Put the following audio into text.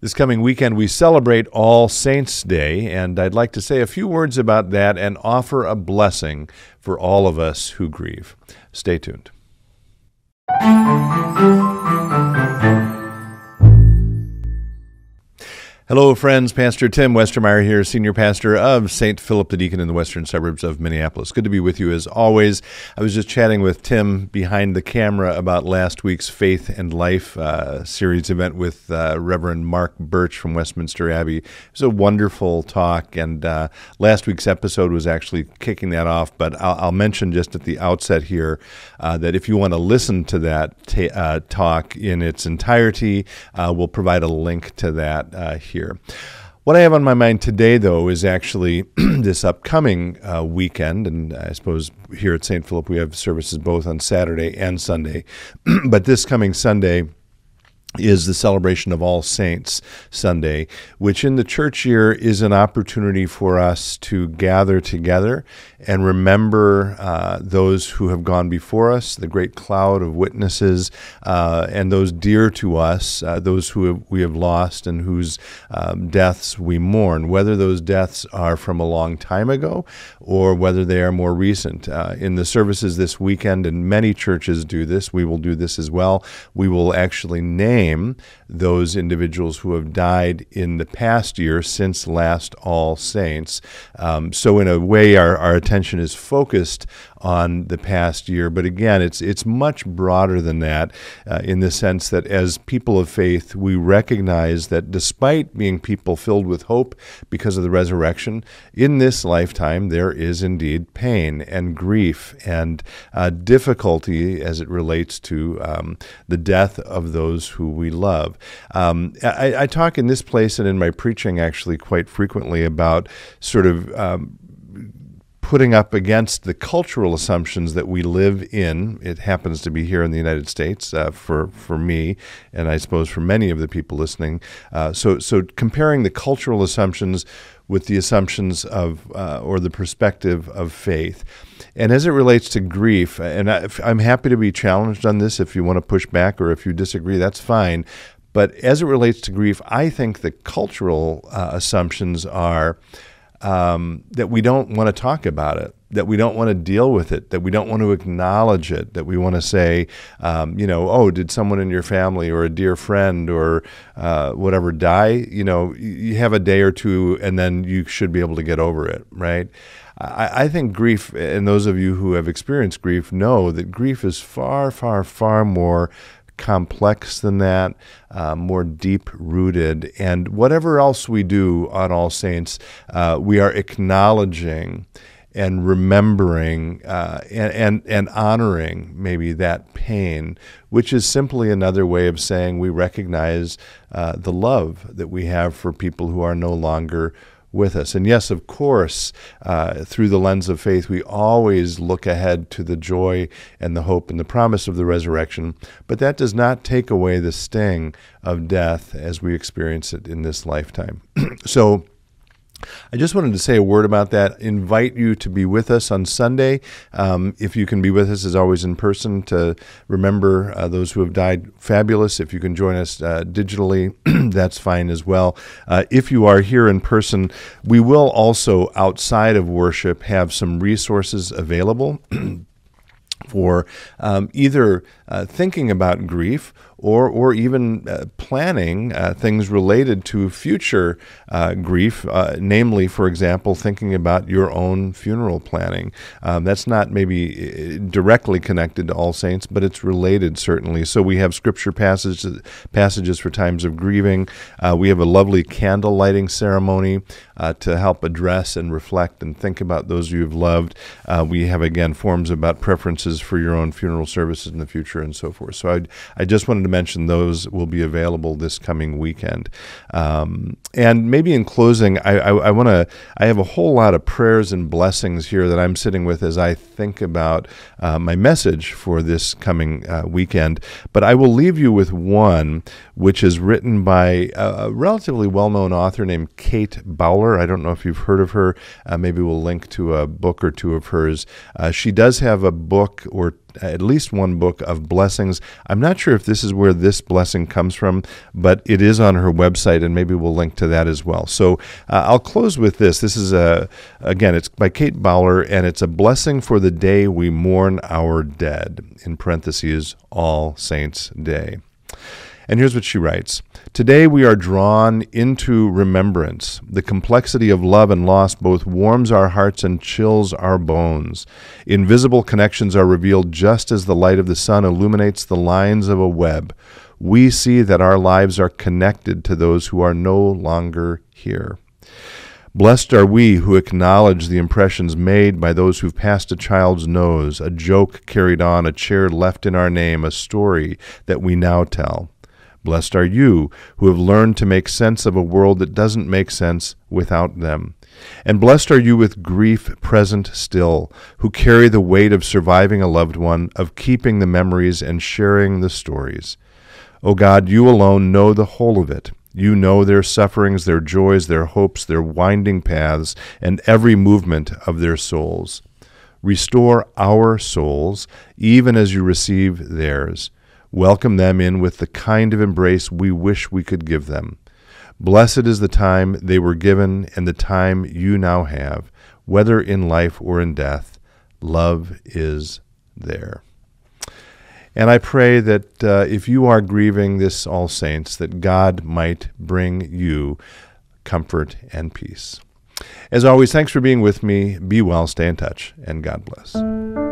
This coming weekend, we celebrate All Saints' Day, and I'd like to say a few words about that and offer a blessing for all of us who grieve. Stay tuned. Hello, friends. Pastor Tim Westermeyer here, Senior Pastor of St. Philip the Deacon in the western suburbs of Minneapolis. Good to be with you as always. I was just chatting with Tim behind the camera about last week's Faith and Life uh, series event with uh, Reverend Mark Birch from Westminster Abbey. It was a wonderful talk, and uh, last week's episode was actually kicking that off. But I'll, I'll mention just at the outset here uh, that if you want to listen to that uh, talk in its entirety, uh, we'll provide a link to that here here. What I have on my mind today, though, is actually this upcoming uh, weekend, and I suppose here at St. Philip we have services both on Saturday and Sunday. but this coming Sunday, is the celebration of All Saints Sunday, which in the church year is an opportunity for us to gather together and remember uh, those who have gone before us, the great cloud of witnesses, uh, and those dear to us, uh, those who have, we have lost and whose um, deaths we mourn, whether those deaths are from a long time ago or whether they are more recent. Uh, in the services this weekend, and many churches do this, we will do this as well. We will actually name name those individuals who have died in the past year since last All Saints. Um, so, in a way, our, our attention is focused on the past year. But again, it's it's much broader than that uh, in the sense that as people of faith, we recognize that despite being people filled with hope because of the resurrection, in this lifetime there is indeed pain and grief and uh, difficulty as it relates to um, the death of those who we love. Um, I, I, talk in this place and in my preaching actually quite frequently about sort of um, putting up against the cultural assumptions that we live in. It happens to be here in the United States uh, for for me, and I suppose for many of the people listening. Uh, so so comparing the cultural assumptions with the assumptions of uh, or the perspective of faith. And as it relates to grief, and I, I'm happy to be challenged on this. If you want to push back or if you disagree, that's fine. But as it relates to grief, I think the cultural uh, assumptions are um, that we don't want to talk about it, that we don't want to deal with it, that we don't want to acknowledge it, that we want to say, um, you know, oh, did someone in your family or a dear friend or uh, whatever die? You know, you have a day or two and then you should be able to get over it, right? I, I think grief, and those of you who have experienced grief know that grief is far, far, far more complex than that, uh, more deep rooted. And whatever else we do on All Saints, uh, we are acknowledging and remembering uh, and, and, and honoring maybe that pain, which is simply another way of saying we recognize uh, the love that we have for people who are no longer with us. And yes, of course, uh, through the lens of faith, we always look ahead to the joy and the hope and the promise of the resurrection. But that does not take away the sting of death as we experience it in this lifetime. so, I just wanted to say a word about that. Invite you to be with us on Sunday. Um, if you can be with us, as always, in person to remember uh, those who have died, fabulous. If you can join us uh, digitally, that's fine as well. Uh, if you are here in person, we will also, outside of worship, have some resources available. for um, either uh, thinking about grief or, or even uh, planning uh, things related to future uh, grief, uh, namely, for example, thinking about your own funeral planning. Um, that's not maybe uh, directly connected to All Saints, but it's related certainly. So we have scripture passages, passages for times of grieving. we have a lovely candle lighting ceremony to help address and reflect and think about those you've loved. we have, again, forms about preferences for your own funeral services in the future and so forth. So I, I just wanted to mention those will be available this coming weekend. Um, and maybe in closing, I, I, I want to, I have a whole lot of prayers and blessings here that I'm sitting with as I think about uh, my message for this coming uh, weekend. But I will leave you with one, which is written by a, a relatively well known author named Kate Bowler. I don't know if you've heard of her. Uh, maybe we'll link to a book or two of hers. Uh, she does have a book or at least one book of blessings. I'm not sure if this is where this blessing comes from, but it is on her website, and maybe we'll link to that as well. So uh, I'll close with this. This is a again, it's by Kate Bowler, and it's a blessing for the day we mourn our dead. In parentheses, All Saints Day. And here's what she writes Today we are drawn into remembrance. The complexity of love and loss both warms our hearts and chills our bones. Invisible connections are revealed just as the light of the sun illuminates the lines of a web. We see that our lives are connected to those who are no longer here. Blessed are we who acknowledge the impressions made by those who've passed a child's nose, a joke carried on, a chair left in our name, a story that we now tell. Blessed are you who have learned to make sense of a world that doesn't make sense without them. And blessed are you with grief present still, who carry the weight of surviving a loved one, of keeping the memories and sharing the stories. O God, you alone know the whole of it. You know their sufferings, their joys, their hopes, their winding paths, and every movement of their souls. Restore our souls, even as you receive theirs welcome them in with the kind of embrace we wish we could give them. Blessed is the time they were given and the time you now have, whether in life or in death. Love is there. And I pray that uh, if you are grieving this All Saints, that God might bring you comfort and peace. As always, thanks for being with me. Be well, stay in touch, and God bless.